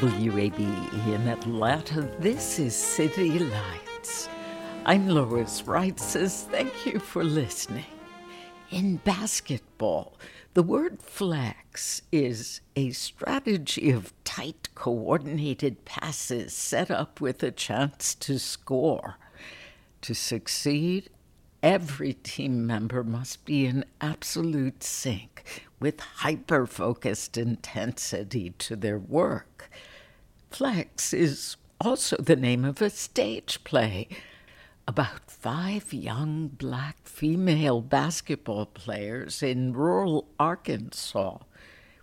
WABE in Atlanta. This is City Lights. I'm Lois Reitzes thank you for listening. In basketball, the word flex is a strategy of tight, coordinated passes set up with a chance to score. To succeed, every team member must be in absolute sync with hyper focused intensity to their work. Flex is also the name of a stage play about five young black female basketball players in rural Arkansas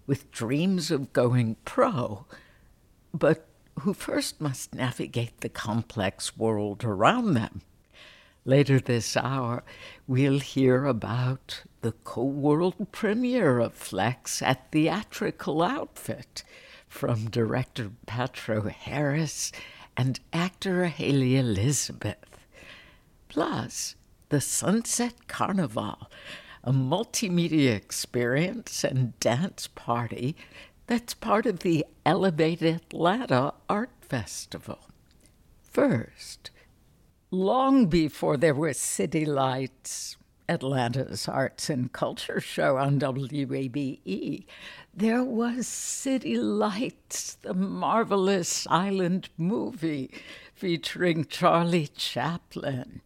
with dreams of going pro, but who first must navigate the complex world around them. Later this hour, we'll hear about the co world premiere of Flex at Theatrical Outfit from director Patdro Harris and actor Haley Elizabeth. Plus, the Sunset Carnival, a multimedia experience and dance party that's part of the Elevate Atlanta Art Festival. First, long before there were city lights, Atlanta's arts and culture show on WABE, there was City Lights, the marvelous silent movie featuring Charlie Chaplin.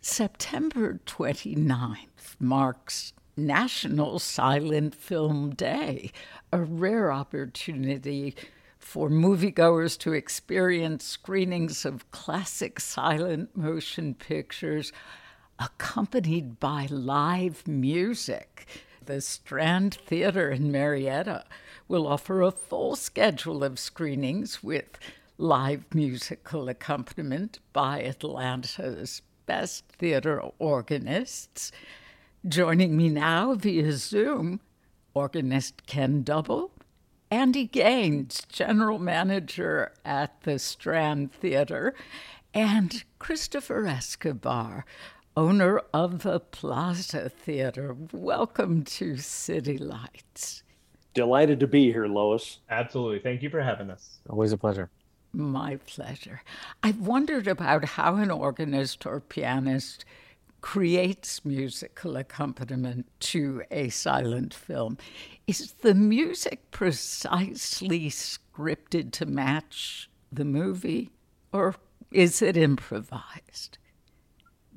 September 29th marks National Silent Film Day, a rare opportunity for moviegoers to experience screenings of classic silent motion pictures accompanied by live music. The Strand Theater in Marietta will offer a full schedule of screenings with live musical accompaniment by Atlanta's best theater organists. Joining me now via Zoom, organist Ken Double, Andy Gaines, general manager at the Strand Theater, and Christopher Escobar, owner of the Plaza Theater. Welcome to City Lights. Delighted to be here, Lois. Absolutely. Thank you for having us. Always a pleasure. My pleasure. I've wondered about how an organist or pianist creates musical accompaniment to a silent film. Is the music precisely scripted to match the movie, or is it improvised?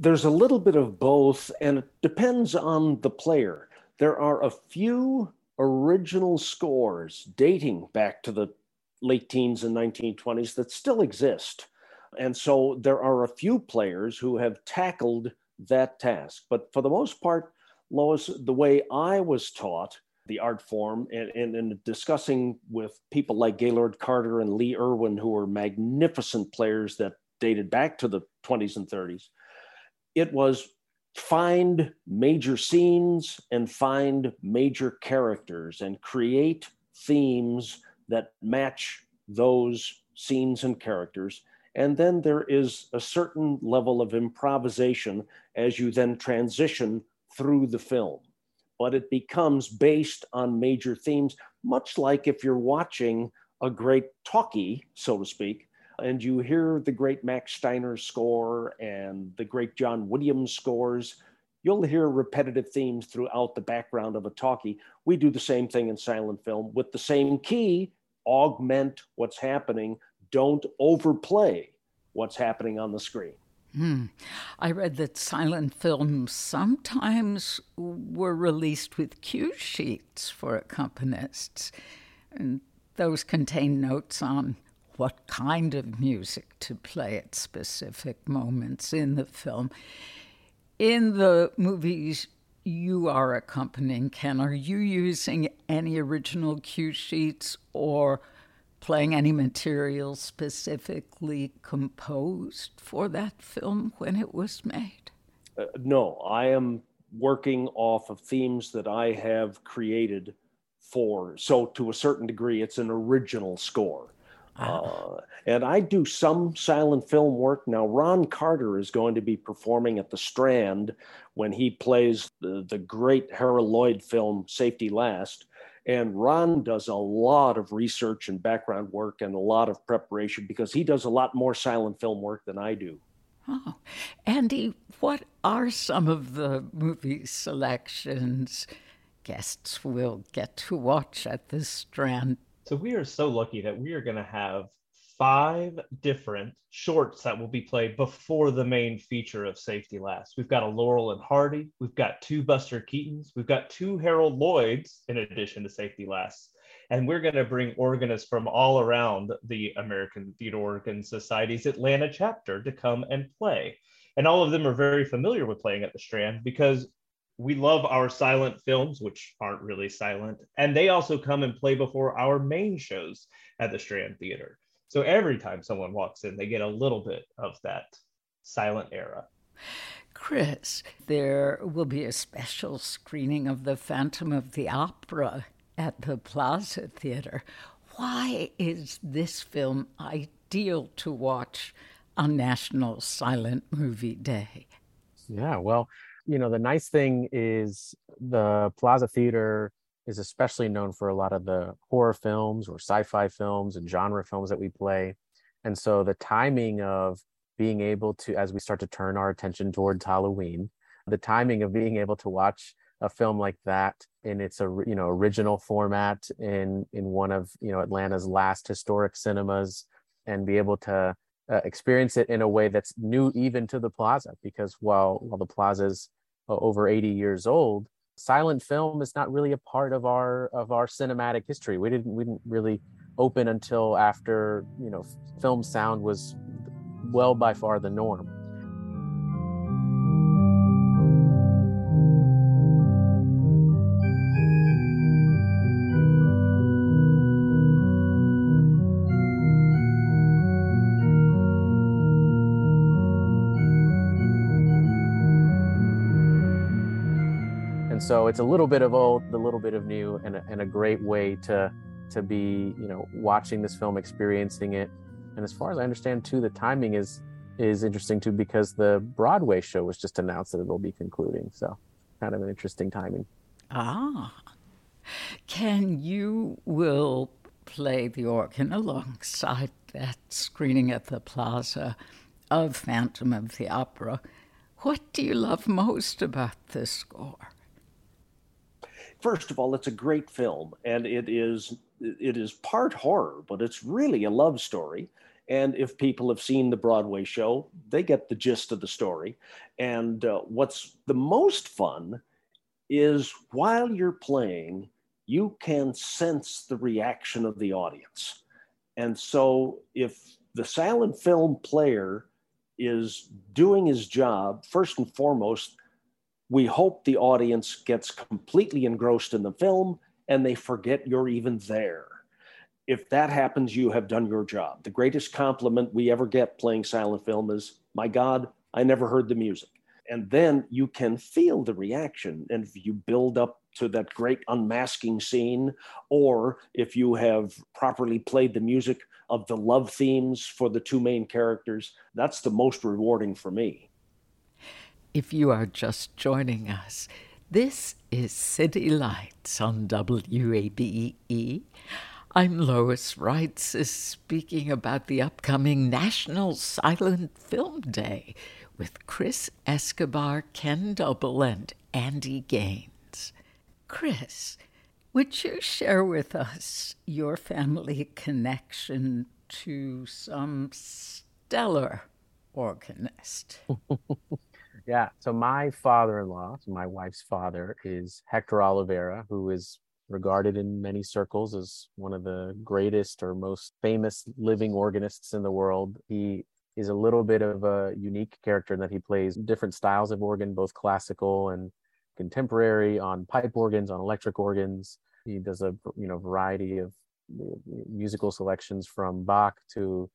There's a little bit of both, and it depends on the player. There are a few original scores dating back to the late teens and 1920s that still exist. And so there are a few players who have tackled that task. But for the most part, Lois, the way I was taught the art form and, and, and discussing with people like Gaylord Carter and Lee Erwin, who were magnificent players that dated back to the 20s and 30s, it was find major scenes and find major characters and create themes that match those scenes and characters. And then there is a certain level of improvisation as you then transition through the film. But it becomes based on major themes, much like if you're watching a great talkie, so to speak, and you hear the great Max Steiner score and the great John Williams scores, you'll hear repetitive themes throughout the background of a talkie. We do the same thing in silent film with the same key, augment what's happening, don't overplay what's happening on the screen. Hmm. I read that silent films sometimes were released with cue sheets for accompanists, and those contain notes on what kind of music to play at specific moments in the film. In the movies you are accompanying, Ken, are you using any original cue sheets or playing any material specifically composed for that film when it was made? Uh, no, I am working off of themes that I have created for. So, to a certain degree, it's an original score. Ah. Uh, and I do some silent film work. Now, Ron Carter is going to be performing at the Strand when he plays the, the great Harold Lloyd film Safety Last. And Ron does a lot of research and background work and a lot of preparation because he does a lot more silent film work than I do. Oh, Andy, what are some of the movie selections guests will get to watch at the Strand? So we are so lucky that we are going to have five different shorts that will be played before the main feature of Safety Last. We've got a Laurel and Hardy, we've got two Buster Keatons, we've got two Harold Lloyds in addition to Safety Last. And we're going to bring organists from all around the American Theater Organ Society's Atlanta chapter to come and play. And all of them are very familiar with playing at the Strand because we love our silent films, which aren't really silent. And they also come and play before our main shows at the Strand Theater. So every time someone walks in, they get a little bit of that silent era. Chris, there will be a special screening of The Phantom of the Opera at the Plaza Theater. Why is this film ideal to watch on National Silent Movie Day? Yeah, well, you know, the nice thing is the Plaza Theater is especially known for a lot of the horror films or sci-fi films and genre films that we play. And so the timing of being able to, as we start to turn our attention towards Halloween, the timing of being able to watch a film like that in its you know original format in in one of you know Atlanta's last historic cinemas and be able to uh, experience it in a way that's new even to the plaza because while while the plaza is uh, Uh, over 80 years old silent film is not really a part of our of our cinematic history. We didn't we didn't really open until after you know film sound was well by far the norm. So it's a little bit of old, a little bit of new, and a, and a great way to to be, you know, watching this film, experiencing it. And as far as I understand, too, the timing is is interesting too because the Broadway show was just announced that it'll be concluding. So kind of an interesting timing. Ah, Ken you will play the organ alongside that screening at the Plaza of Phantom of the Opera. What do you love most about this score? First of all, it's a great film, and it is it is part horror, but it's really a love story. And if people have seen the Broadway show, they get the gist of the story. And uh, what's the most fun is while you're playing, you can sense the reaction of the audience. And so if the silent film player is doing his job, first and foremost, we hope the audience gets completely engrossed in the film and they forget you're even there. If that happens, you have done your job. The greatest compliment we ever get playing silent film is, My God, I never heard the music. And then you can feel the reaction. And if you build up to that great unmasking scene, or if you have properly played the music of the love themes for the two main characters, that's the most rewarding for me. If you are just joining us, this is City Lights on WABE. I'm Lois Reitzes speaking about the upcoming National Silent Film Day with Chris Escobar, Ken Double, and Andy Gaines. Chris, would you share with us your family connection to some stellar organist? yeah, so my father in law, so my wife's father, is Hector Olivera, who is regarded in many circles as one of the greatest or most famous living organists in the world. He is a little bit of a unique character in that he plays different styles of organ, both classical and contemporary, on pipe organs, on electric organs. He does a you know variety of uh, musical selections from Bach to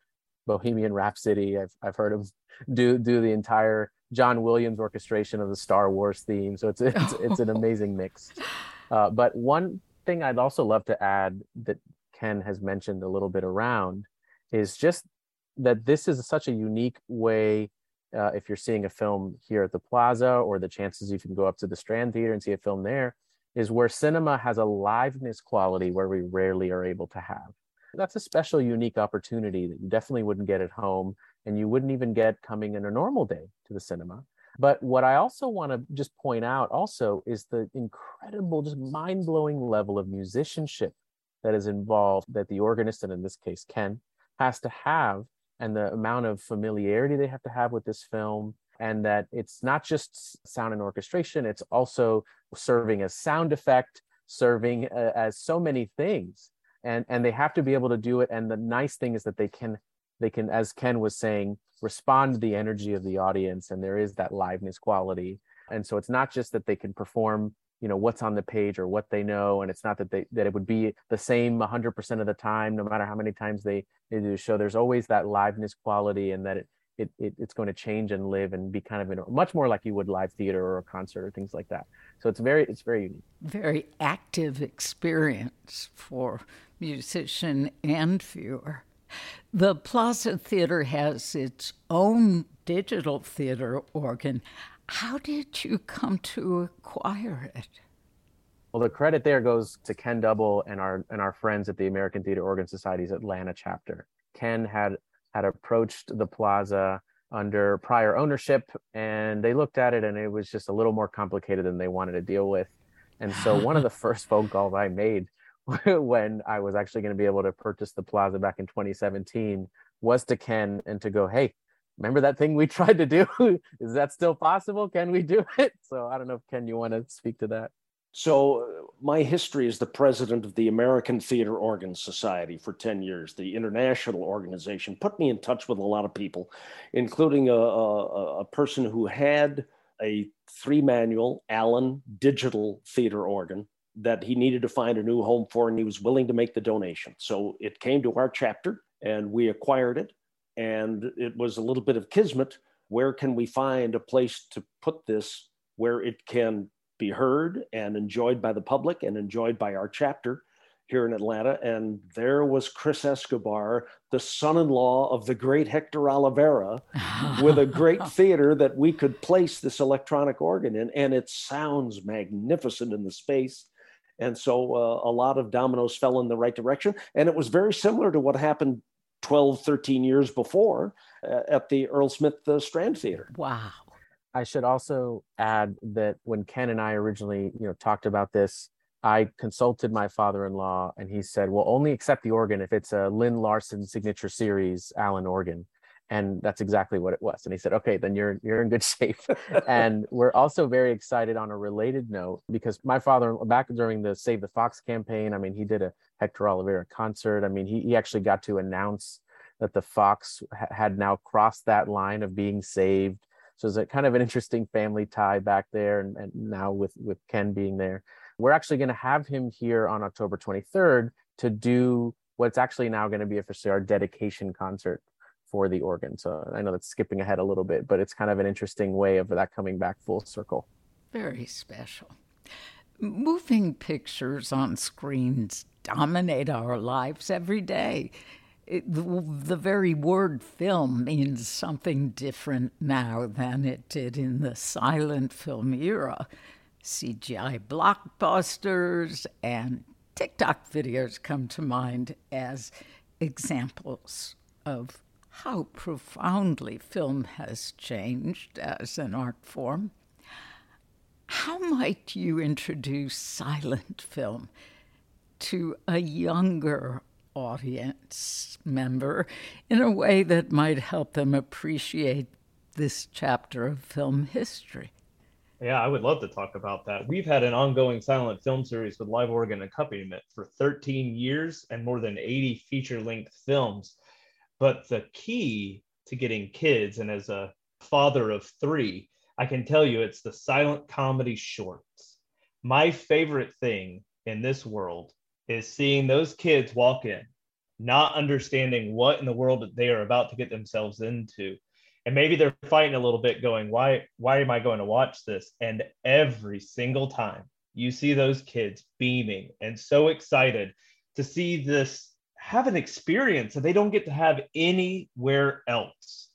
Bohemian Rhapsody. I've I've heard him do do the entire John Williams orchestration of the Star Wars theme. So it's it's, it's an amazing mix. Uh, but one thing I'd also love to add that Ken has mentioned a little bit around is just that this is such a unique way. Uh, if you're seeing a film here at the Plaza, or the chances you can go up to the Strand Theater and see a film there, is where cinema has a liveness quality where we rarely are able to have. That's a special, unique opportunity that you definitely wouldn't get at home, and you wouldn't even get coming in a normal day to the cinema. But what I also want to just point out also is the incredible, just mind blowing level of musicianship that is involved that the organist, and in this case, Ken, has to have, and the amount of familiarity they have to have with this film. And that it's not just sound and orchestration, it's also serving as sound effect, serving uh, as so many things. And, and they have to be able to do it. And the nice thing is that they can they can as ken was saying respond to the energy of the audience and there is that liveness quality and so it's not just that they can perform you know what's on the page or what they know and it's not that they that it would be the same 100% of the time no matter how many times they, they do the show there's always that liveness quality and that it, it, it it's going to change and live and be kind of in, much more like you would live theater or a concert or things like that so it's very it's very unique very active experience for musician and viewer the Plaza Theater has its own digital theater organ. How did you come to acquire it? Well, the credit there goes to Ken Double and our and our friends at the American Theater Organ Society's Atlanta chapter. Ken had had approached the Plaza under prior ownership, and they looked at it, and it was just a little more complicated than they wanted to deal with. And so, one of the first phone calls I made when I was actually going to be able to purchase the plaza back in 2017 was to Ken and to go, hey, remember that thing we tried to do? Is that still possible? Can we do it? So I don't know if Ken, you want to speak to that. So, uh, my history as the president of the American Theater Organ Society for 10 years, the international organization, put me in touch with a lot of people, including a, a, a person who had a three manual Allen digital theater organ that he needed to find a new home for, and he was willing to make the donation. So it came to our chapter, and we acquired it. And it was a little bit of kismet. Where can we find a place to put this where it can be heard and enjoyed by the public and enjoyed by our chapter here in Atlanta? And there was Chris Escobar, the son in law of the great Hector Olivera, with a great theater that we could place this electronic organ in. And it sounds magnificent in the space and so uh, a lot of dominoes fell in the right direction. And it was very similar to what happened 12, 13 years before uh, at the Earl Smith uh, Strand Theater. Wow. I should also add that when Ken and I originally, you know, talked about this, I consulted my father-in-law and he said, "Well, only accept the organ if it's a Lyn Larsen signature series Allen organ." and that's exactly what it was. And he said okay then you're you're in good shape. And we're also very excited on a related note because my father back during the save the fox campaign i mean he did a hector olivera concert. I mean he, he actually got to announce that the fox ha- had now crossed that line of being saved so it's a kind of an interesting family tie back there and, and now with with ken being there we're actually going to have him here on october 23rd to do what's actually now going to be officially our dedication concert for the organ. So I know that's skipping ahead a little bit, but it's kind of an interesting way of that coming back full circle. Very special. Moving pictures on screens dominate our lives every day. It, the, the, very word film means something different now than it did in the silent film era. CGI blockbusters and TikTok videos come to mind as examples of how profoundly film has changed as an art form. How might you introduce silent film to a younger audience member in a way that might help them appreciate this chapter of film history? Yeah, I would love to talk about that. We've had an ongoing silent film series with live organ accompaniment for 13 years and more than 80 feature length films. But the key to getting kids, and as a father of three, I can tell you it's the silent comedy shorts. My favorite thing in this world is seeing those kids walk in, not understanding what in the world they are about to get themselves into. And maybe they're fighting a little bit going why why am i going to watch this? And every single time you see those kids beaming and so excited to see this have an experience that they don't get to have anywhere else.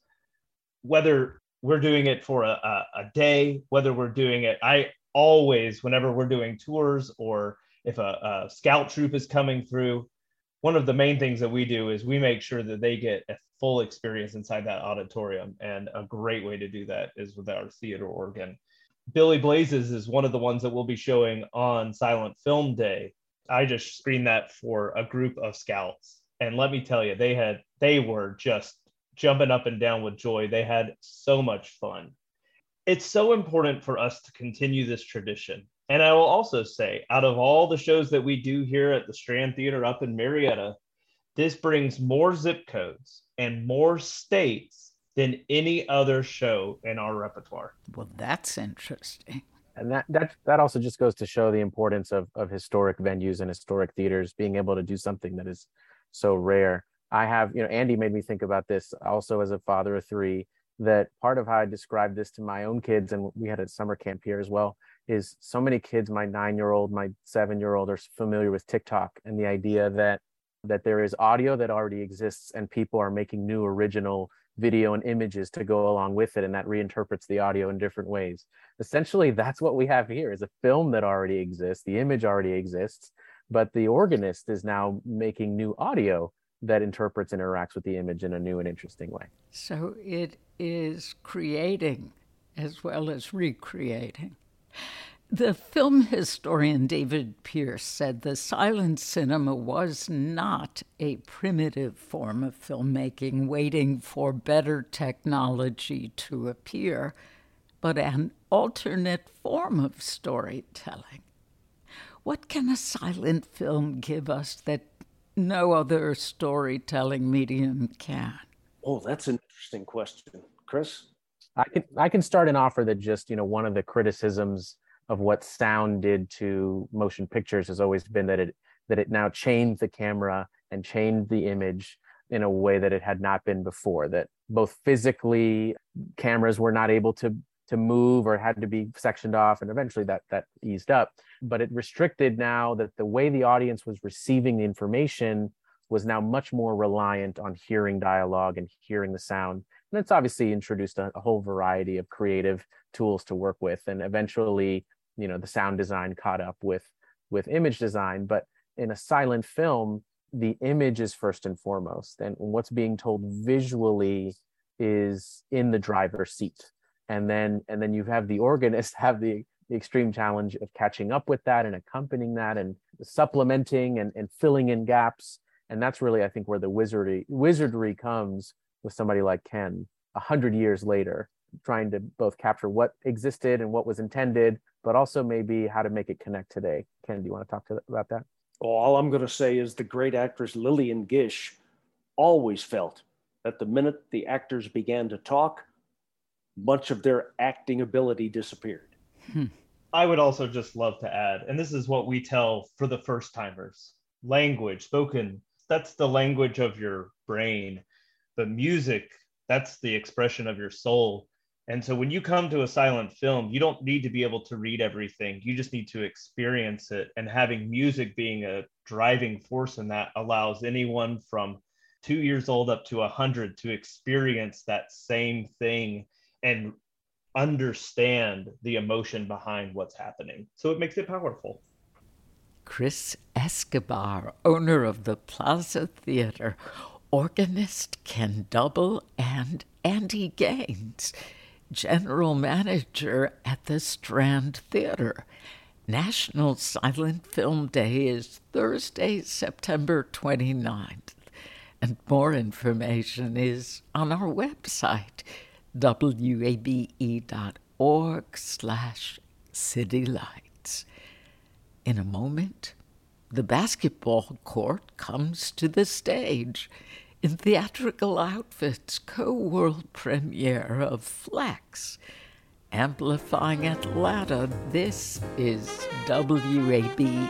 Whether we're doing it for a, a, a day whether we're doing it i always whenever we're doing tours or if a, a scout troop is coming through one of the main things that we do is we make sure that they get a full experience inside that auditorium. And a great way to do that is with our theater organ. Billy Blazes is one of the ones that we'll be showing on Silent Film Day. I just screened that for a group of scouts. And let me tell you, they had they were just jumping up and down with joy. They had so much fun. It's so important for us to continue this tradition. And I will also say, out of all the shows that we do here at the Strand Theater up in Marietta, this brings more zip codes and more states than any other show in our repertoire. Well, that's interesting. And that that that also just goes to show the importance of of historic venues and historic theaters being able to do something that is so rare. I have, you know, Andy made me think about this also as a father of three. That part of how I described this to my own kids, and we had a summer camp here as well, is so many kids my nine year old my seven year old are familiar with tiktok and the idea that that there is audio that already exists and people are making new original video and images to go along with it and that reinterprets the audio in different ways. Essentially that's what we have here is a film that already exists the image already exists but the organist is now making new audio that interprets and interacts with the image in a new and interesting way so it is creating as well as recreating the film historian David Pierce said the silent cinema was not a primitive form of filmmaking waiting for better technology to appear, but an alternate form of storytelling. What can a silent film give us that no other storytelling medium can? Oh, that's an interesting question. Chris? I can I can start an offer that just, you know, one of the criticisms of what sound did to motion pictures has always been that it that it now chained the camera and chained the image in a way that it had not been before that both physically cameras were not able to to move or had to be sectioned off and eventually that that eased up. But it restricted now that the way the audience was receiving the information was now much more reliant on hearing dialogue and hearing the sound. And it's obviously introduced a, a whole variety of creative tools to work with. And eventually you know the sound design caught up with with image design. But in a silent film the image is first and foremost. And what's being told visually is in the driver's seat and then and then you have the organist have the, the extreme challenge of catching up with that and accompanying that and supplementing and, and filling in gaps and that's really i think where the wizardry wizardry comes with somebody like ken a hundred years later trying to both capture what existed and what was intended but also maybe how to make it connect today. Ken, do you want to talk to, about that? Well, all I'm going to say is the great actress Lillian Gish always felt that the minute the actors began to talk, much of their acting ability disappeared. Hmm. I would also just love to add, and this is what we tell for the first timers language spoken, that's the language of your brain. But music, that's the expression of your soul. And so when you come to a silent film, you don't need to be able to read everything. You just need to experience it. And having music being a driving force in that allows anyone from two years old up to a hundred to experience that same thing and understand the emotion behind what's happening. So it makes it powerful. Chris Escobar, owner of the Plaza Theater, organist Ken Double, and Andy Gaines, general manager at the Strand Theater. National Silent Film Day is Thursday, September 29th, and more information is on our website, wabe.org slash citylights. In a moment, the basketball court comes to the stage in theatrical outfits co world premiere of Flex. Amplifying Atlanta, this is WABE.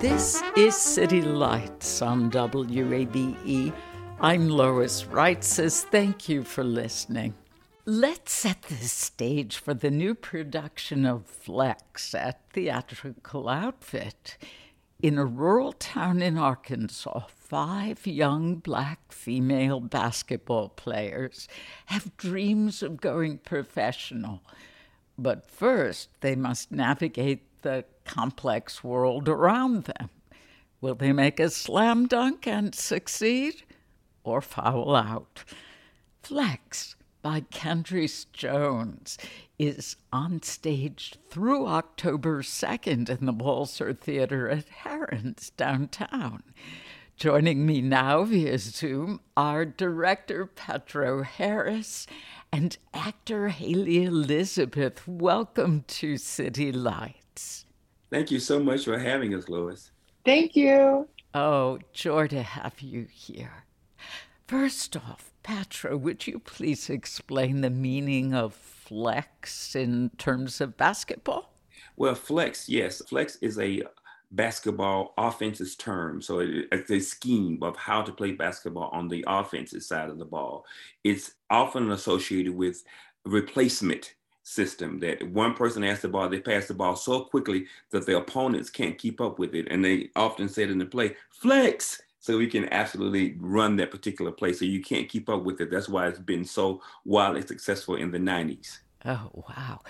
This is City Lights on WABE. I'm Lois Reitzes Thank you for listening. Let's set the stage for the new production of Flex at Theatrical Outfit. In a rural town in Arkansas, five young black female basketball players have dreams of going professional. But first, they must navigate the complex world around them. Will they make a slam dunk and succeed or foul out? Flex by Candrice Jones is on stage through October 2nd in the Balzer Theater at Herren's downtown. Joining me now via Zoom are director Patdro Harris and actor Haley Elizabeth. Welcome to City Light. Thank you so much for having us, Lois. Thank you. Oh, joy to have you here. First off, Patdro, would you please explain the meaning of flex in terms of basketball? Well, flex, yes. Flex is a basketball offensive term. So it's a scheme of how to play basketball on the offensive side of the ball. It's often associated with replacement system that one person has the ball, they pass the ball so quickly that the opponents can't keep up with it. And they often said in the play, flex. So we can absolutely run that particular play. So you can't keep up with it. That's why it's been so wildly successful in the 90s. Oh, wow.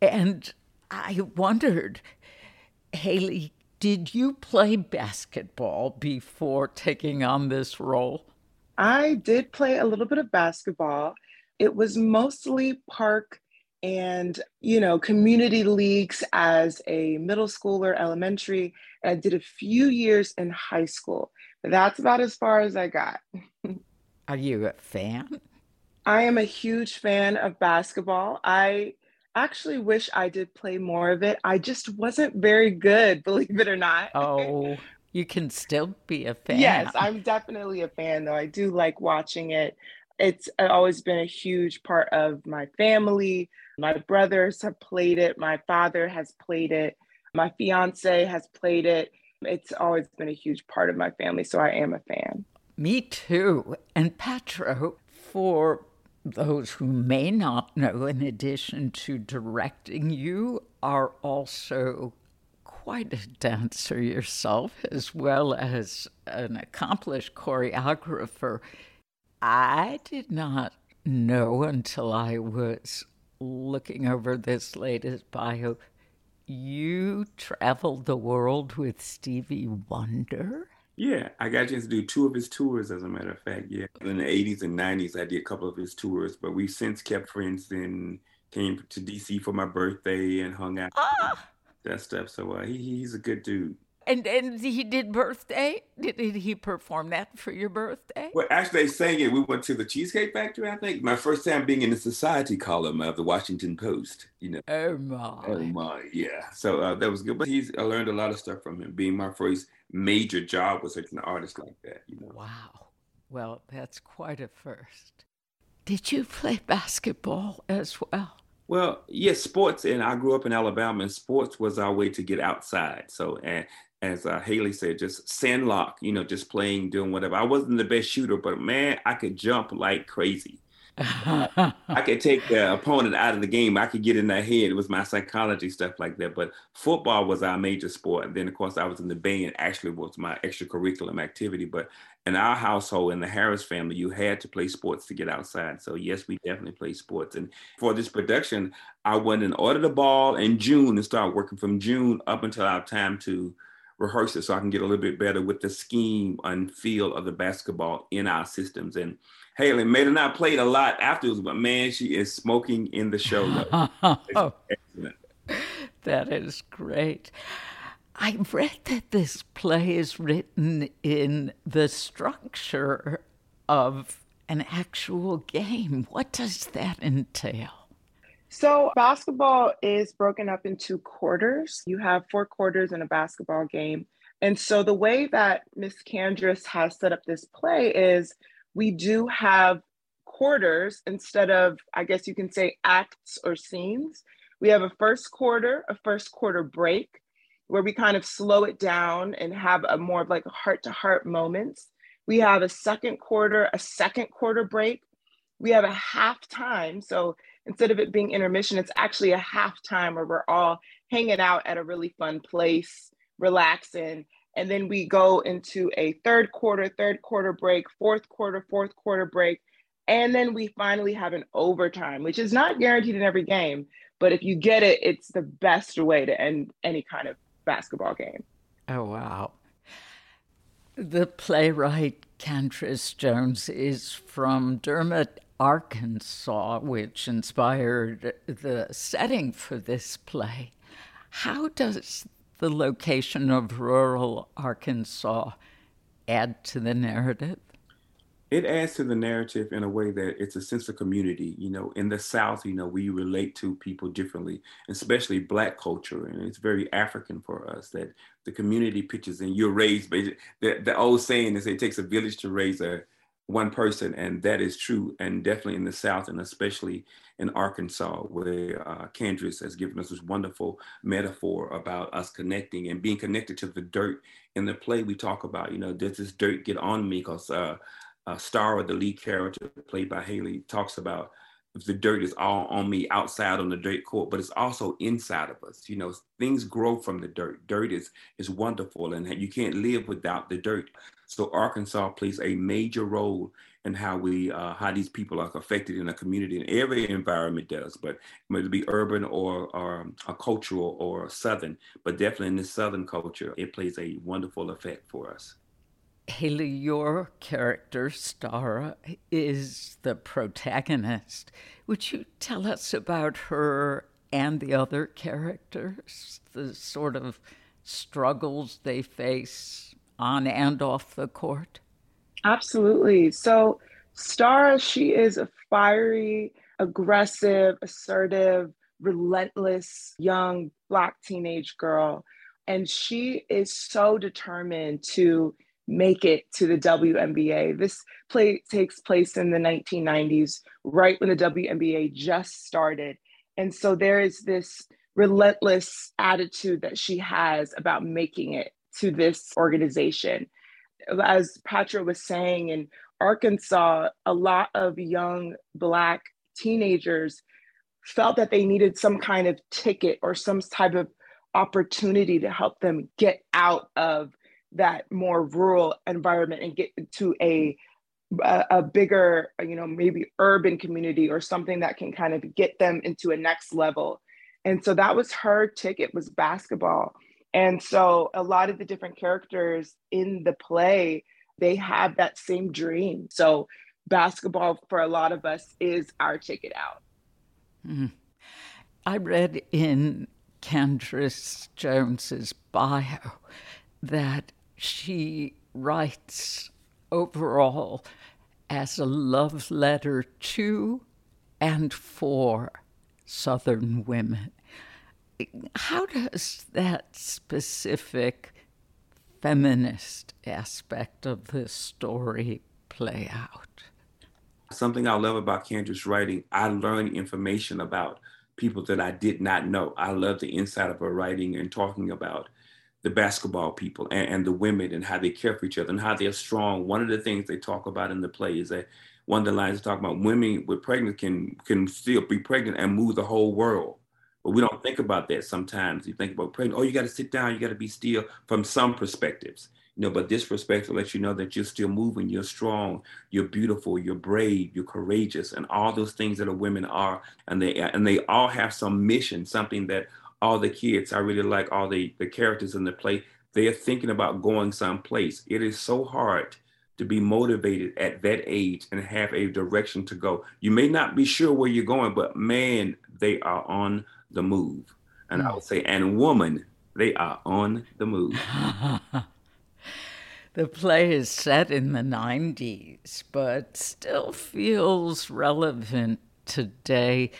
And I wondered, Haley, did you play basketball before taking on this role? I did play a little bit of basketball. It was mostly park and you know community leagues as a middle schooler elementary and i did a few years in high school. That's about as far as i got. Are you a fan? I am a huge fan of basketball. I actually wish i did play more of it. I just wasn't very good believe it or not. Oh you can still be a fan. Yes i'm definitely a fan though. I do like watching it. It's always been a huge part of my family my brothers have played it. My father has played it. My fiance has played it. It's always been a huge part of my family, so I am a fan. Me too. And Patdro, for those who may not know, in addition to directing, you are also quite a dancer yourself, as well as an accomplished choreographer. I did not know until I was looking over this latest bio, you traveled the world with Stevie Wonder? Yeah, I got a chance to do two of his tours, as a matter of fact. Yeah, in the 80s and 90s, I did a couple of his tours, but we've since kept friends and came to DC for my birthday and hung out. Ah! That stuff. So uh, he, he's a good dude. And and he did birthday. Did, did he perform that for your birthday? Well, actually, they sang it. We went to the Cheesecake Factory. I think my first time being in the society column of the Washington Post. You know. Oh my. Oh my, yeah. So uh, that was good. But he's I learned a lot of stuff from him. Being my first major job was such an artist like that. You know. Wow. Well, that's quite a first. Did you play basketball as well? Well, yes, sports, and I grew up in Alabama, and sports was our way to get outside. So, and as uh, Haley said, just sandlock, you know, just playing, doing whatever. I wasn't the best shooter, but man, I could jump like crazy. I could take the opponent out of the game. I could get in their head. It was my psychology stuff like that. But football was our major sport. And then, of course, I was in the band. Actually, was my extracurricular activity. But in our household, in the Harris family, you had to play sports to get outside. So yes, we definitely play sports. And for this production, I went and ordered a ball in June and started working from June up until our time to rehearse it so I can get a little bit better with the scheme and feel of the basketball in our systems. And Haley may have not played a lot afterwards, but man, she is smoking in the show. oh, that is great. I read that this play is written in the structure of an actual game. What does that entail? So, basketball is broken up into quarters. You have four quarters in a basketball game. And so, the way that Miss Candrice has set up this play is we do have quarters instead of, I guess you can say, acts or scenes. We have a first quarter, a first quarter break, where we kind of slow it down and have a more of like heart to heart moments. We have a second quarter, a second quarter break. We have a half time. So instead of it being intermission, it's actually a halftime where we're all hanging out at a really fun place, relaxing. And then we go into a third quarter, third quarter break, fourth quarter, fourth quarter break. And then we finally have an overtime, which is not guaranteed in every game. But if you get it, it's the best way to end any kind of basketball game. Oh, wow. The playwright Candrice Jones is from Dermott, Arkansas, which inspired the setting for this play. How does the location of rural Arkansas add to the narrative? It adds to the narrative in a way that it's a sense of community. You know, in the South, you know, we relate to people differently, especially Black culture, and it's very African for us that the community pitches in. You're raised, but the, the old saying is it takes a village to raise a one person, and that is true, and definitely in the South, and especially in Arkansas, where uh, Candrice has given us this wonderful metaphor about us connecting and being connected to the dirt. In the play, we talk about, you know, does this dirt get on me? Because uh, uh, Star, the lead character played by Haley, talks about the dirt is all on me outside on the dirt court, but it's also inside of us. You know, things grow from the dirt. Dirt is is wonderful, and you can't live without the dirt. So Arkansas plays a major role in how we uh, how these people are affected in a community, and every environment does. But whether it be urban or, or a cultural or southern, but definitely in the southern culture, it plays a wonderful effect for us. Haley, your character, Stara, is the protagonist. Would you tell us about her and the other characters, the sort of struggles they face on and off the court? Absolutely. So, Stara, she is a fiery, aggressive, assertive, relentless young Black teenage girl. And she is so determined to make it to the WNBA. This play takes place in the 1990s, right when the WNBA just started. And so there is this relentless attitude that she has about making it to this organization. As Patdro was saying, in Arkansas, a lot of young Black teenagers felt that they needed some kind of ticket or some type of opportunity to help them get out of that more rural environment and get to a a, bigger, you know, maybe urban community or something that can kind of get them into a next level. And so that was her ticket was basketball. And so a lot of the different characters in the play, they have that same dream. So basketball for a lot of us is our ticket out. Mm-hmm. I read in Candrice Jones's bio that she writes overall as a love letter to and for Southern women. How does that specific feminist aspect of this story play out? Something I love about Kendra's writing, I learn information about people that I did not know. I love the inside of her writing and talking about the basketball people and, and, the women and how they care for each other and how they're strong. One of the things they talk about in the play is that one of the lines talk about women with pregnant can can still be pregnant and move the whole world. But we don't think about that sometimes. You think about pregnant, oh, you got to sit down, you got to be still from some perspectives. You know, but this perspective lets you know that you're still moving, you're strong, you're beautiful, you're brave, you're courageous, and all those things that a women are. And they and they all have some mission, something that all the kids, I really like all the, the characters in the play, they're thinking about going someplace. It is so hard to be motivated at that age and have a direction to go. You may not be sure where you're going, but man, they are on the move. And mm. I would say, and woman, they are on the move. the play is set in the 90s, but still feels relevant today.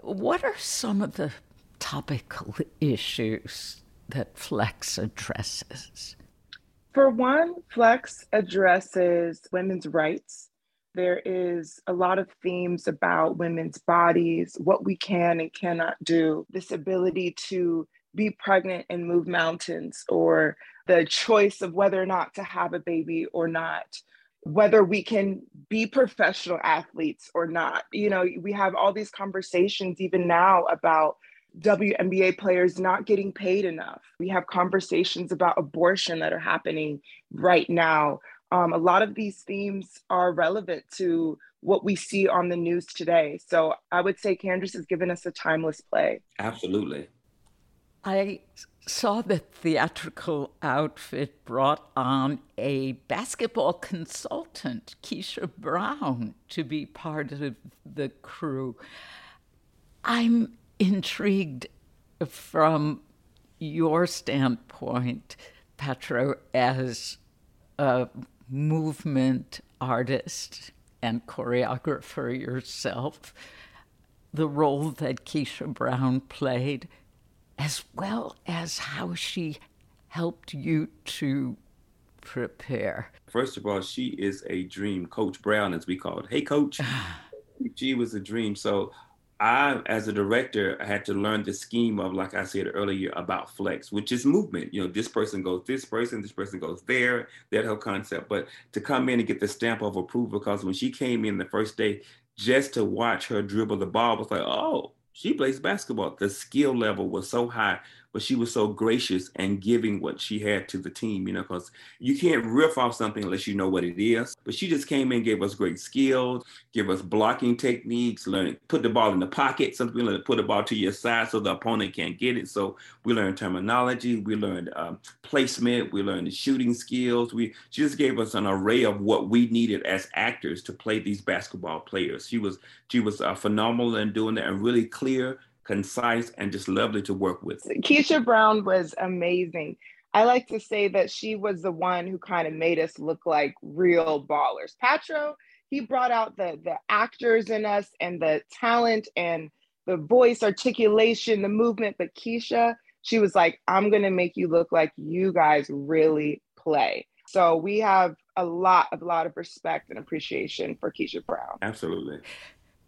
What are some of the topical issues that Flex addresses? For one, Flex addresses women's rights. There is a lot of themes about women's bodies, what we can and cannot do, this ability to be pregnant and move mountains, or the choice of whether or not to have a baby or not, whether we can be professional athletes or not. You know, we have all these conversations even now about WNBA players not getting paid enough. We have conversations about abortion that are happening right now. Um, a lot of these themes are relevant to what we see on the news today. So I would say Candrice has given us a timeless play. Absolutely. I saw the theatrical outfit brought on a basketball consultant, Keisha Brown, to be part of the crew. I'm intrigued from your standpoint, Patdro, as a movement artist and choreographer yourself, the role that Keisha Brown played, as well as how she helped you to prepare. First of all, she is a dream. Coach Brown, as we call it. Hey, Coach. she was a dream. So I, as a director, I had to learn the scheme of, like I said earlier, about flex, which is movement. You know, this person goes this person, this person goes there, that whole concept. But to come in and get the stamp of approval, because when she came in the first day, just to watch her dribble the ball was like, oh, she plays basketball. The skill level was so high but she was so gracious and giving what she had to the team, you know, because you can't riff off something unless you know what it is. But she just came in, gave us great skills, give us blocking techniques, learn put the ball in the pocket, something like put the ball to your side so the opponent can't get it. So we learned terminology, we learned um, placement, we learned the shooting skills. We she just gave us an array of what we needed as actors to play these basketball players. She was she was uh, phenomenal in doing that and really clear concise, and just lovely to work with. Keisha Brown was amazing. I like to say that she was the one who kind of made us look like real ballers. Patdro, he brought out the the actors in us and the talent and the voice articulation, the movement. But Keisha, she was like, I'm gonna make you look like you guys really play. So we have a lot, a lot of respect and appreciation for Keisha Brown. Absolutely.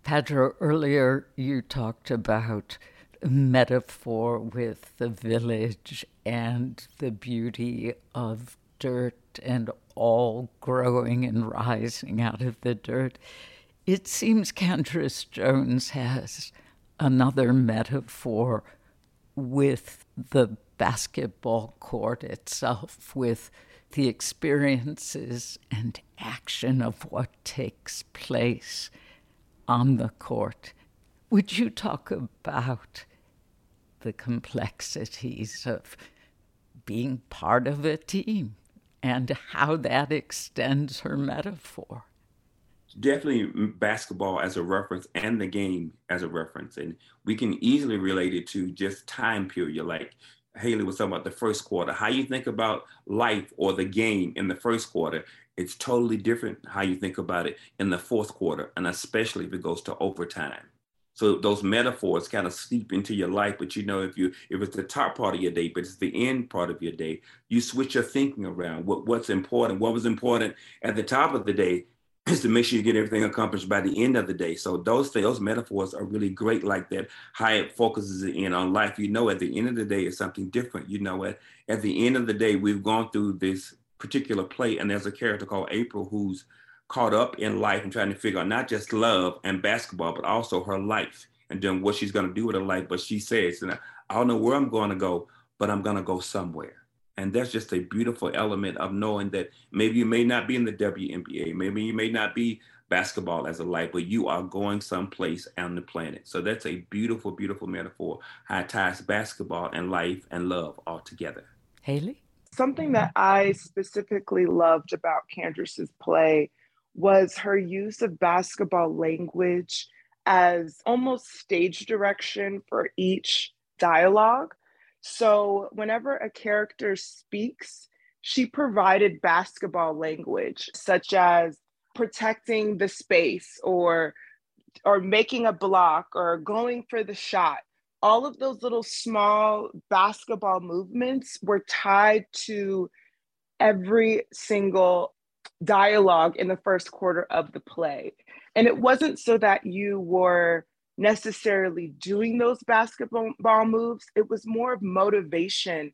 Patdro, earlier you talked about metaphor with the village and the beauty of dirt and all growing and rising out of the dirt. It seems Candrice Jones has another metaphor with the basketball court itself, with the experiences and action of what takes place on the court. Would you talk about the complexities of being part of a team and how that extends her metaphor? Definitely basketball as a reference and the game as a reference. And we can easily relate it to just time period, like Haley was talking about the first quarter. How you think about life or the game in the first quarter, it's totally different how you think about it in the fourth quarter, and especially if it goes to overtime. So those metaphors kind of seep into your life, but you know, if you if it's the top part of your day, but it's the end part of your day, you switch your thinking around. What what's important? What was important at the top of the day is to make sure you get everything accomplished by the end of the day. So those those metaphors are really great like that. How it focuses in on life. You know, at the end of the day, it's something different. You know, at at the end of the day, we've gone through this particular play, and there's a character called April who's caught up in life and trying to figure out not just love and basketball, but also her life and then what she's going to do with her life. But she says, and I don't know where I'm going to go, but I'm going to go somewhere. And that's just a beautiful element of knowing that maybe you may not be in the WNBA, maybe you may not be basketball as a life, but you are going someplace on the planet. So that's a beautiful, beautiful metaphor how it ties basketball and life and love all together. Haley? Something that I specifically loved about Candrice's play was her use of basketball language as almost stage direction for each dialogue. So, whenever a character speaks, she provided basketball language, such as protecting the space or or making a block or going for the shot all of those little small basketball movements were tied to every single dialogue in the first quarter of the play. And it wasn't so that you were necessarily doing those basketball moves, it was more of motivation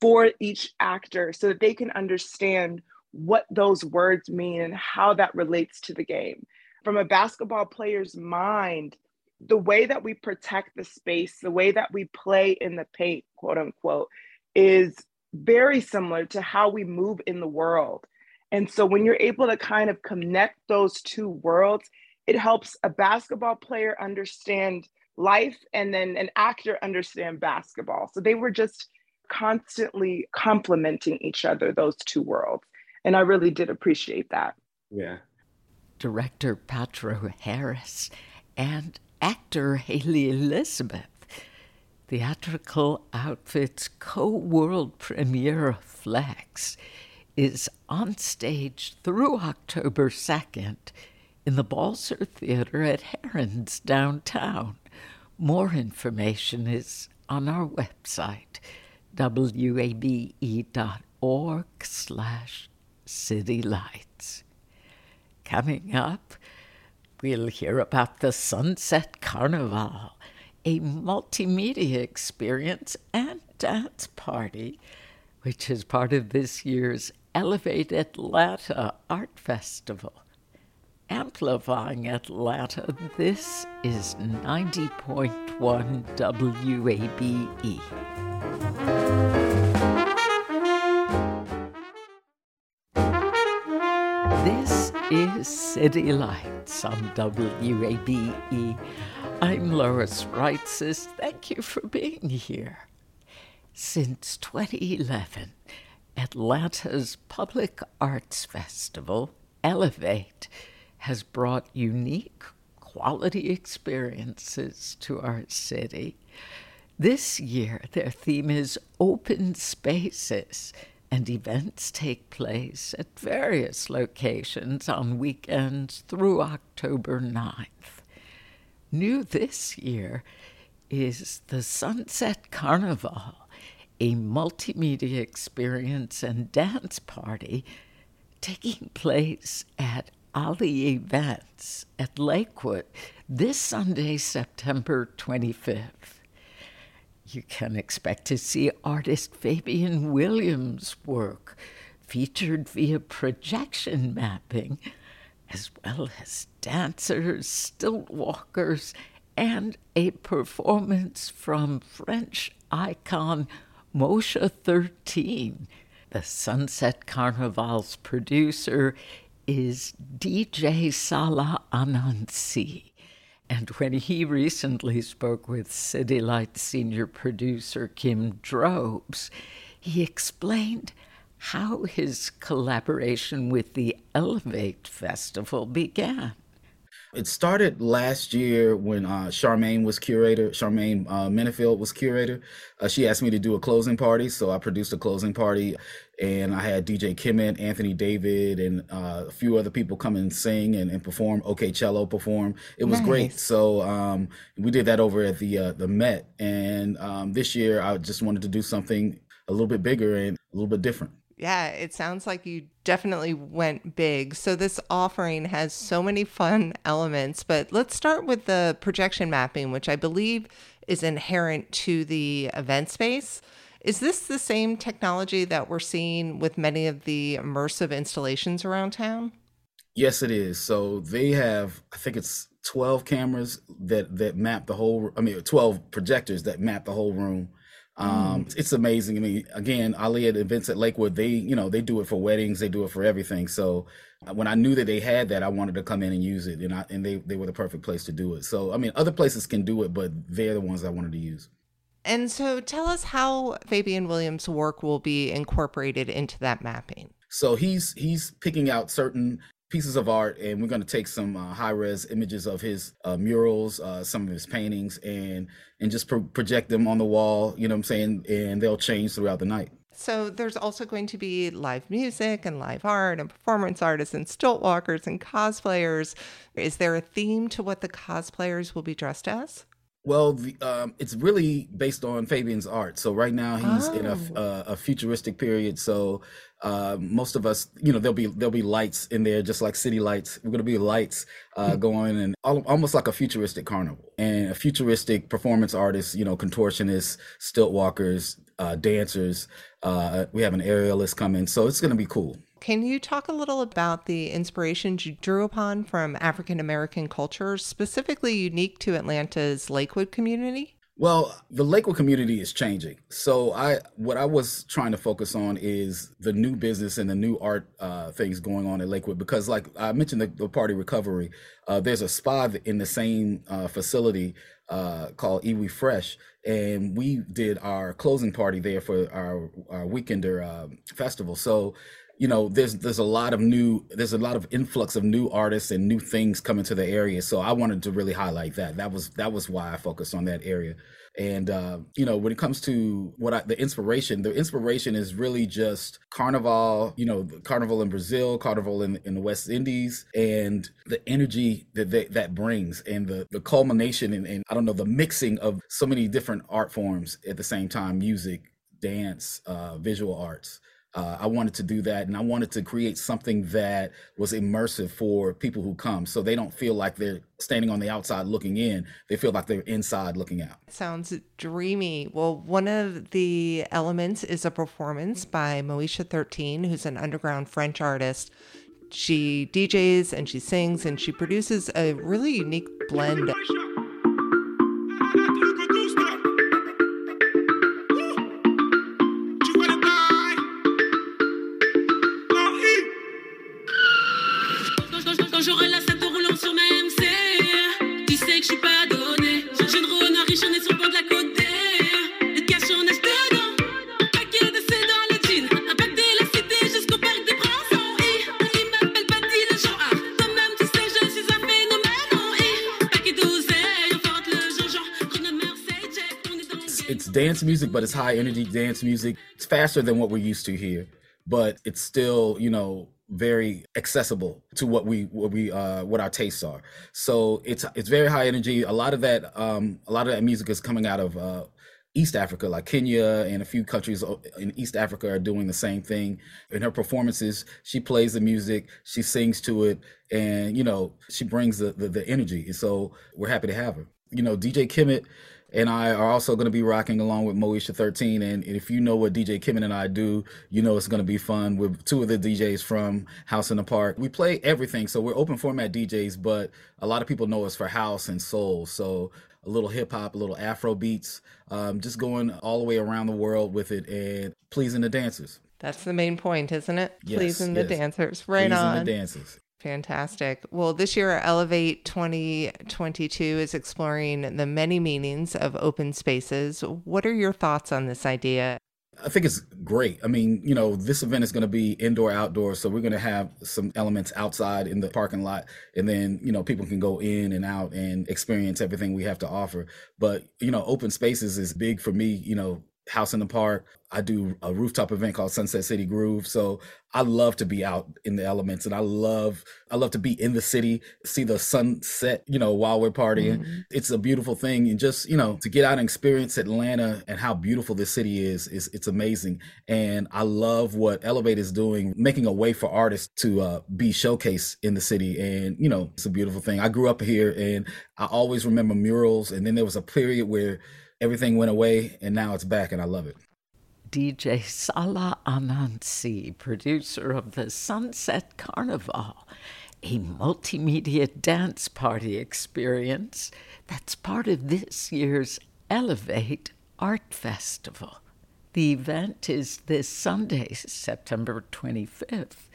for each actor so that they can understand what those words mean and how that relates to the game. From a basketball player's mind, the way that we protect the space, the way that we play in the paint, quote unquote, is very similar to how we move in the world. And so when you're able to kind of connect those two worlds, it helps a basketball player understand life and then an actor understand basketball. So they were just constantly complementing each other, those two worlds. And I really did appreciate that. Yeah. Director Patdro Harris and actor Hayley Elizabeth. Theatrical Outfit's co world premiere of Flex is on stage through October 2nd in the Balzer Theater at Herren's downtown. More information is on our website, wabe.org slash citylights. Coming up, we'll hear about the Sunset Carnival, a multimedia experience and dance party, which is part of this year's Elevate Atlanta Art Festival. Amplifying Atlanta, this is 90.1 WABE. This is City Lights on WABE. I'm Lois Reitzes. Thank you for being here. Since 2011, Atlanta's Public Arts Festival, Elevate, has brought unique quality experiences to our city. This year, their theme is Open Spaces, and events take place at various locations on weekends through October 9th. New this year is the Sunset Carnival a multimedia experience and dance party taking place at Ali Events at Lakewood this Sunday, September 25th. You can expect to see artist Fabian Williams' work featured via projection mapping, as well as dancers, stilt walkers, and a performance from French icon Moesha 13. The Sunset Carnival's producer is DJ Salah Ananse. And when he recently spoke with City Light senior producer Kim Drobes, he explained how his collaboration with the Elevate Festival began. It started last year when uh, Charmaine was curator. Charmaine uh, Minniefield was curator. Uh, she asked me to do a closing party, so I produced a closing party, and I had DJ Kemit, Anthony David, and uh, a few other people come and sing and, and perform. OK Cello perform. It was nice. great. So um, we did that over at the uh, the Met, and um, this year I just wanted to do something a little bit bigger and a little bit different. Yeah, it sounds like you definitely went big. So, this offering has so many fun elements, but let's start with the projection mapping, which I believe is inherent to the event space. Is this the same technology that we're seeing with many of the immersive installations around town? Yes, it is. So, they have, I think it's 12 cameras that that map the whole I mean 12 projectors that map the whole room um, mm. It's amazing. I mean, again, Ali at events at Lakewood, they, you know, they do it for weddings, they do it for everything. So uh, when I knew that they had that, I wanted to come in and use it, and I, and they they were the perfect place to do it. So I mean, other places can do it, but they're the ones I wanted to use. And so, tell us how Fabian Williams' work will be incorporated into that mapping. So he's he's picking out certain pieces of art and we're going to take some uh, high res images of his uh, murals uh, some of his paintings and and just pro- project them on the wall you know what i'm saying? And they'll change throughout the night. So there's also going to be live music and live art and performance artists and stilt walkers and cosplayers. Is there a theme to what the cosplayers will be dressed as well, the, um, it's really based on Fabian's art. So right now he's oh. in a, a, a, futuristic period. So uh, most of us, you know, there'll be there'll be lights in there, just like city lights. We're gonna be lights uh, hmm. going, and all, almost like a futuristic carnival and a futuristic performance artist. You know, contortionists, stilt walkers, uh, dancers. Uh, we have an aerialist coming, so it's gonna be cool. Can you talk a little about the inspirations you drew upon from African American culture, specifically unique to Atlanta's Lakewood community? Well, the Lakewood community is changing. So I what I was trying to focus on is the new business and the new art uh, things going on in Lakewood because like I mentioned the, the party recovery, uh, there's a spa in the same uh, facility uh, called Iwi Fresh, and we did our closing party there for our, our weekender uh, festival. So you know there's there's a lot of new there's a lot of influx of new artists and new things coming to the area. So i wanted to really highlight that. That was that was why i focused on that area. And uh, you know when it comes to what I, the inspiration the inspiration is really just carnival you know carnival in brazil carnival in, in the west indies and the energy that they, that brings and the the culmination and, and i don't know the mixing of so many different art forms at the same time music dance uh, visual arts uh, I wanted to do that, and I wanted to create something that was immersive for people who come, so they don't feel like they're standing on the outside looking in. They feel like they're inside looking out. Sounds dreamy. Well, one of the elements is a performance by Moesha 13, who's an underground French artist. She DJs and she sings and she produces a really unique blend. Dance music, but it's high energy dance music. It's faster than what we're used to here, but it's still, you know, very accessible to what we what we uh what our tastes are. So it's it's very high energy. A lot of that um a lot of that music is coming out of uh East Africa, like Kenya and a few countries in East Africa are doing the same thing. In her performances, she plays the music, she sings to it, and you know, she brings the the, the energy. And so we're happy to have her. You know, DJ Kemit and I are also going to be rocking along with Moesha 13. And if you know what DJ Kemit and I do, you know it's going to be fun with two of the DJs from House in the Park. We play everything, so we're open format DJs, but a lot of people know us for house and soul. So a little hip hop, a little Afro beats, um, just going all the way around the world with it and pleasing the dancers. That's the main point, isn't it? Yes, pleasing yes. the dancers. Right pleasing on. the dancers. Fantastic. Well, this year, Elevate 2022 is exploring the many meanings of open spaces. What are your thoughts on this idea? I think it's great. I mean, you know, this event is going to be indoor, outdoor, so we're going to have some elements outside in the parking lot, and then you know people can go in and out and experience everything we have to offer. But you know, open spaces is big for me. You know, house in the park. I do a rooftop event called Sunset City Groove. So I love to be out in the elements and I love I love to be in the city, see the sunset, you know, while we're partying. Mm-hmm. It's a beautiful thing and just, you know, to get out and experience Atlanta and how beautiful this city is is it's amazing. And I love what Elevate is doing, making a way for artists to uh, be showcased in the city and, you know, it's a beautiful thing. I grew up here and I always remember murals and then there was a period where everything went away and now it's back and I love it. DJ Salah Ananse, producer of the Sunset Carnival, a multimedia dance party experience that's part of this year's Elevate Art Festival. The event is this Sunday, September 25th,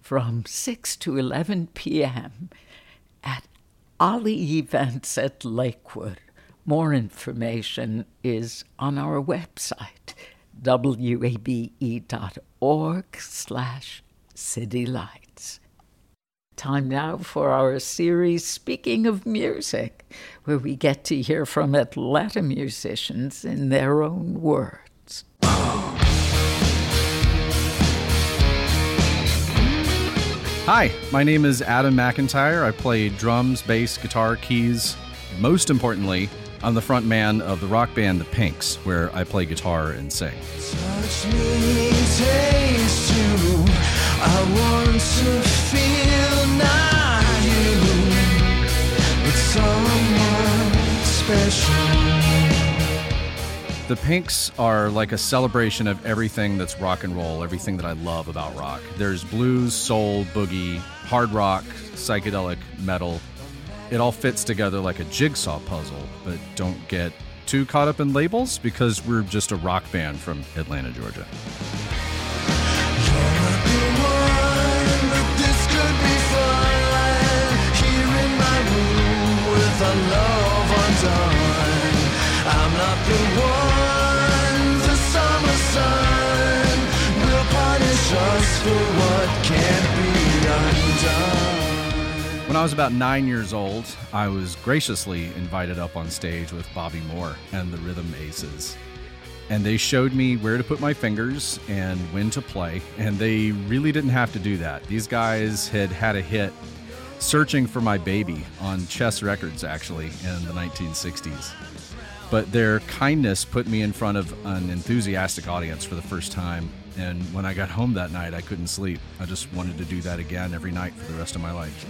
from 6 to 11 p.m. at Ali Events at Lakewood. More information is on our website, wabe.org slash citylights. Time now for our series Speaking of Music, where we get to hear from Atlanta musicians in their own words. Hi, my name is Adam McIntyre. I play drums, bass, guitar, keys. Most importantly, I'm the front man of the rock band The Pinks, where I play guitar and sing. Touch me, taste you. I want to feel not you, but someone special. The Pinks are like a celebration of everything that's rock and roll, everything that I love about rock. There's blues, soul, boogie, hard rock, psychedelic, metal, it all fits together like a jigsaw puzzle, but don't get too caught up in labels because we're just a rock band from Atlanta, Georgia. for what can't be undone. When I was about nine years old, I was graciously invited up on stage with Bobby Moore and the Rhythm Aces. And they showed me where to put my fingers and when to play. And they really didn't have to do that. These guys had had a hit searching for my baby on Chess Records, actually, in the 1960s. But their kindness put me in front of an enthusiastic audience for the first time and when I got home that night, I couldn't sleep. I just wanted to do that again every night for the rest of my life.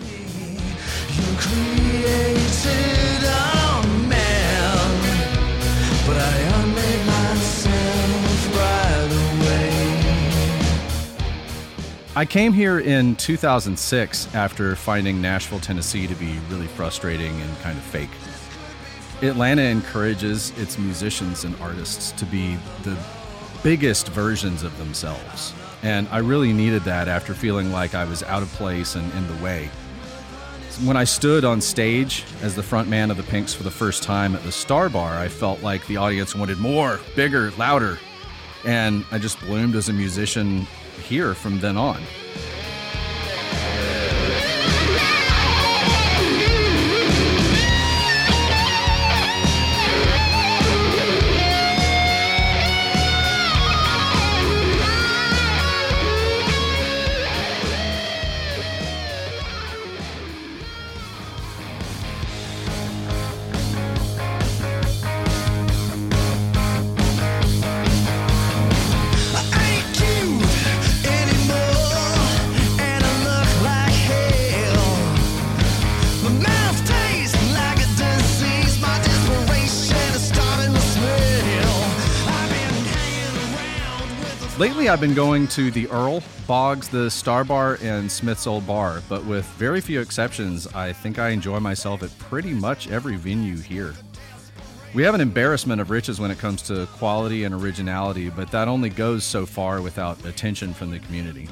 I came here in 2006 after finding Nashville, Tennessee to be really frustrating and kind of fake. Atlanta encourages its musicians and artists to be the biggest versions of themselves. And I really needed that after feeling like I was out of place and in the way. When I stood on stage as the front man of the Pinks for the first time at the Star Bar, I felt like the audience wanted more, bigger, louder. And I just bloomed as a musician here from then on. I've been going to the Earl, Boggs, the Star Bar, and Smith's Old Bar, but with very few exceptions, I think I enjoy myself at pretty much every venue here. We have an embarrassment of riches when it comes to quality and originality, but that only goes so far without attention from the community.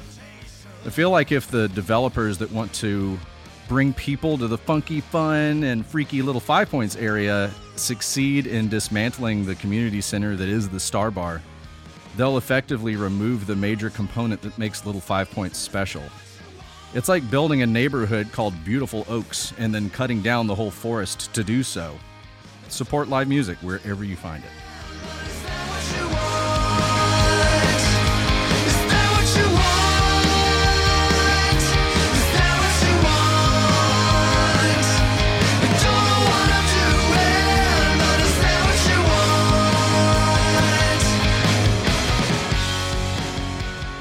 I feel like if the developers that want to bring people to the funky, fun, and freaky little Five Points area succeed in dismantling the community center that is the Star Bar, they'll effectively remove the major component that makes Little Five Points special. It's like building a neighborhood called Beautiful Oaks and then cutting down the whole forest to do so. Support live music wherever you find it.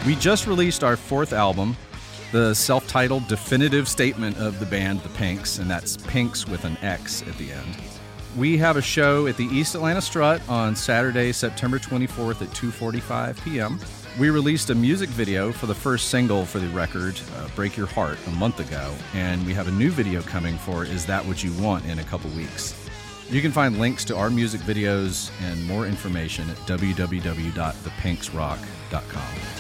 We just released our fourth album, the self titled definitive statement of the band The Pinks, and that's Pinks with an X at the end. We have a show at the East Atlanta Strut on Saturday, September 24th at 2:45 p.m. We released a music video for the first single for the record, uh, Break Your Heart, a month ago, and we have a new video coming for Is That What You Want in a couple weeks. You can find links to our music videos and more information at www.thepinksrock.com.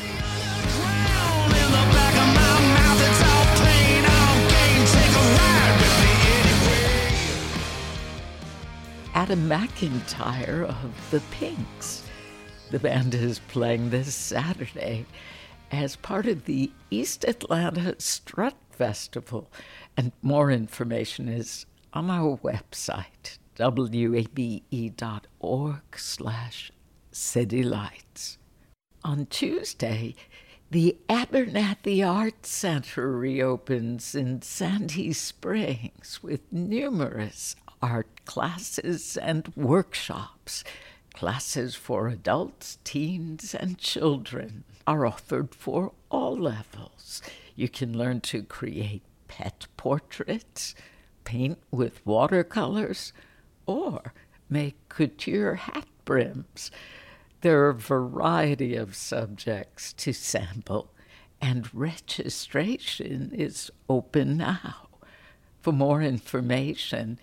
Adam McIntyre of the Pinks. The band is playing this Saturday as part of the East Atlanta Strut Festival. And more information is on our website, wabe.org slash citylights. On Tuesday, the Abernathy Art Center reopens in Sandy Springs with numerous art classes and workshops. Classes for adults, teens, and children are offered for all levels. You can learn to create pet portraits, paint with watercolors, or make couture hat brims. There are a variety of subjects to sample, and registration is open now. For more information,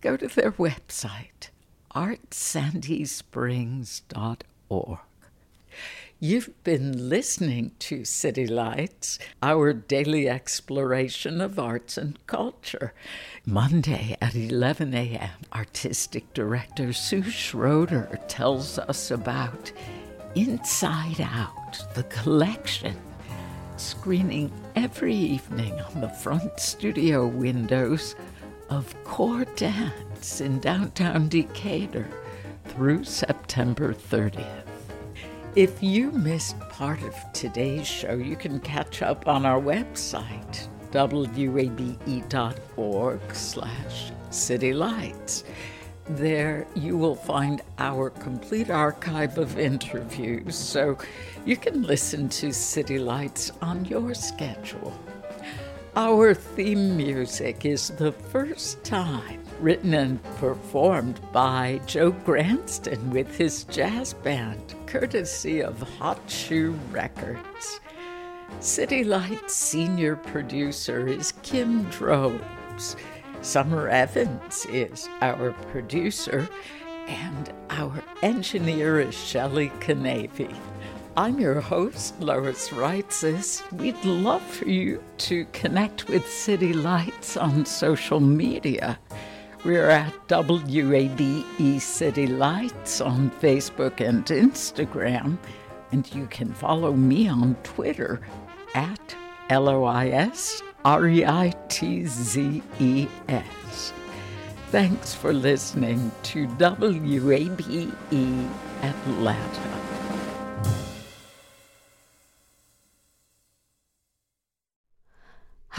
go to their website, artsandysprings.org. You've been listening to City Lights, our daily exploration of arts and culture. Monday at 11 a.m., Artistic Director Sue Schroeder tells us about Inside Out, the collection, screening every evening on the front studio windows of Core Dance in downtown Decatur through September 30th. If you missed part of today's show, you can catch up on our website, wabe.org slash citylights. There you will find our complete archive of interviews, so you can listen to City Lights on your schedule. Our theme music is the first time written and performed by Joe Granston with his jazz band, courtesy of Hot Shoe Records. City Lights senior producer is Kim Drobes. Summer Evans is our producer, and our engineer is Shelley Canavy. I'm your host, Lois Reitzes. We'd love for you to connect with City Lights on social media. We're at WABE City Lights on Facebook and Instagram, and you can follow me on Twitter at L O I S R E I T Z E S. Thanks for listening to WABE Atlanta.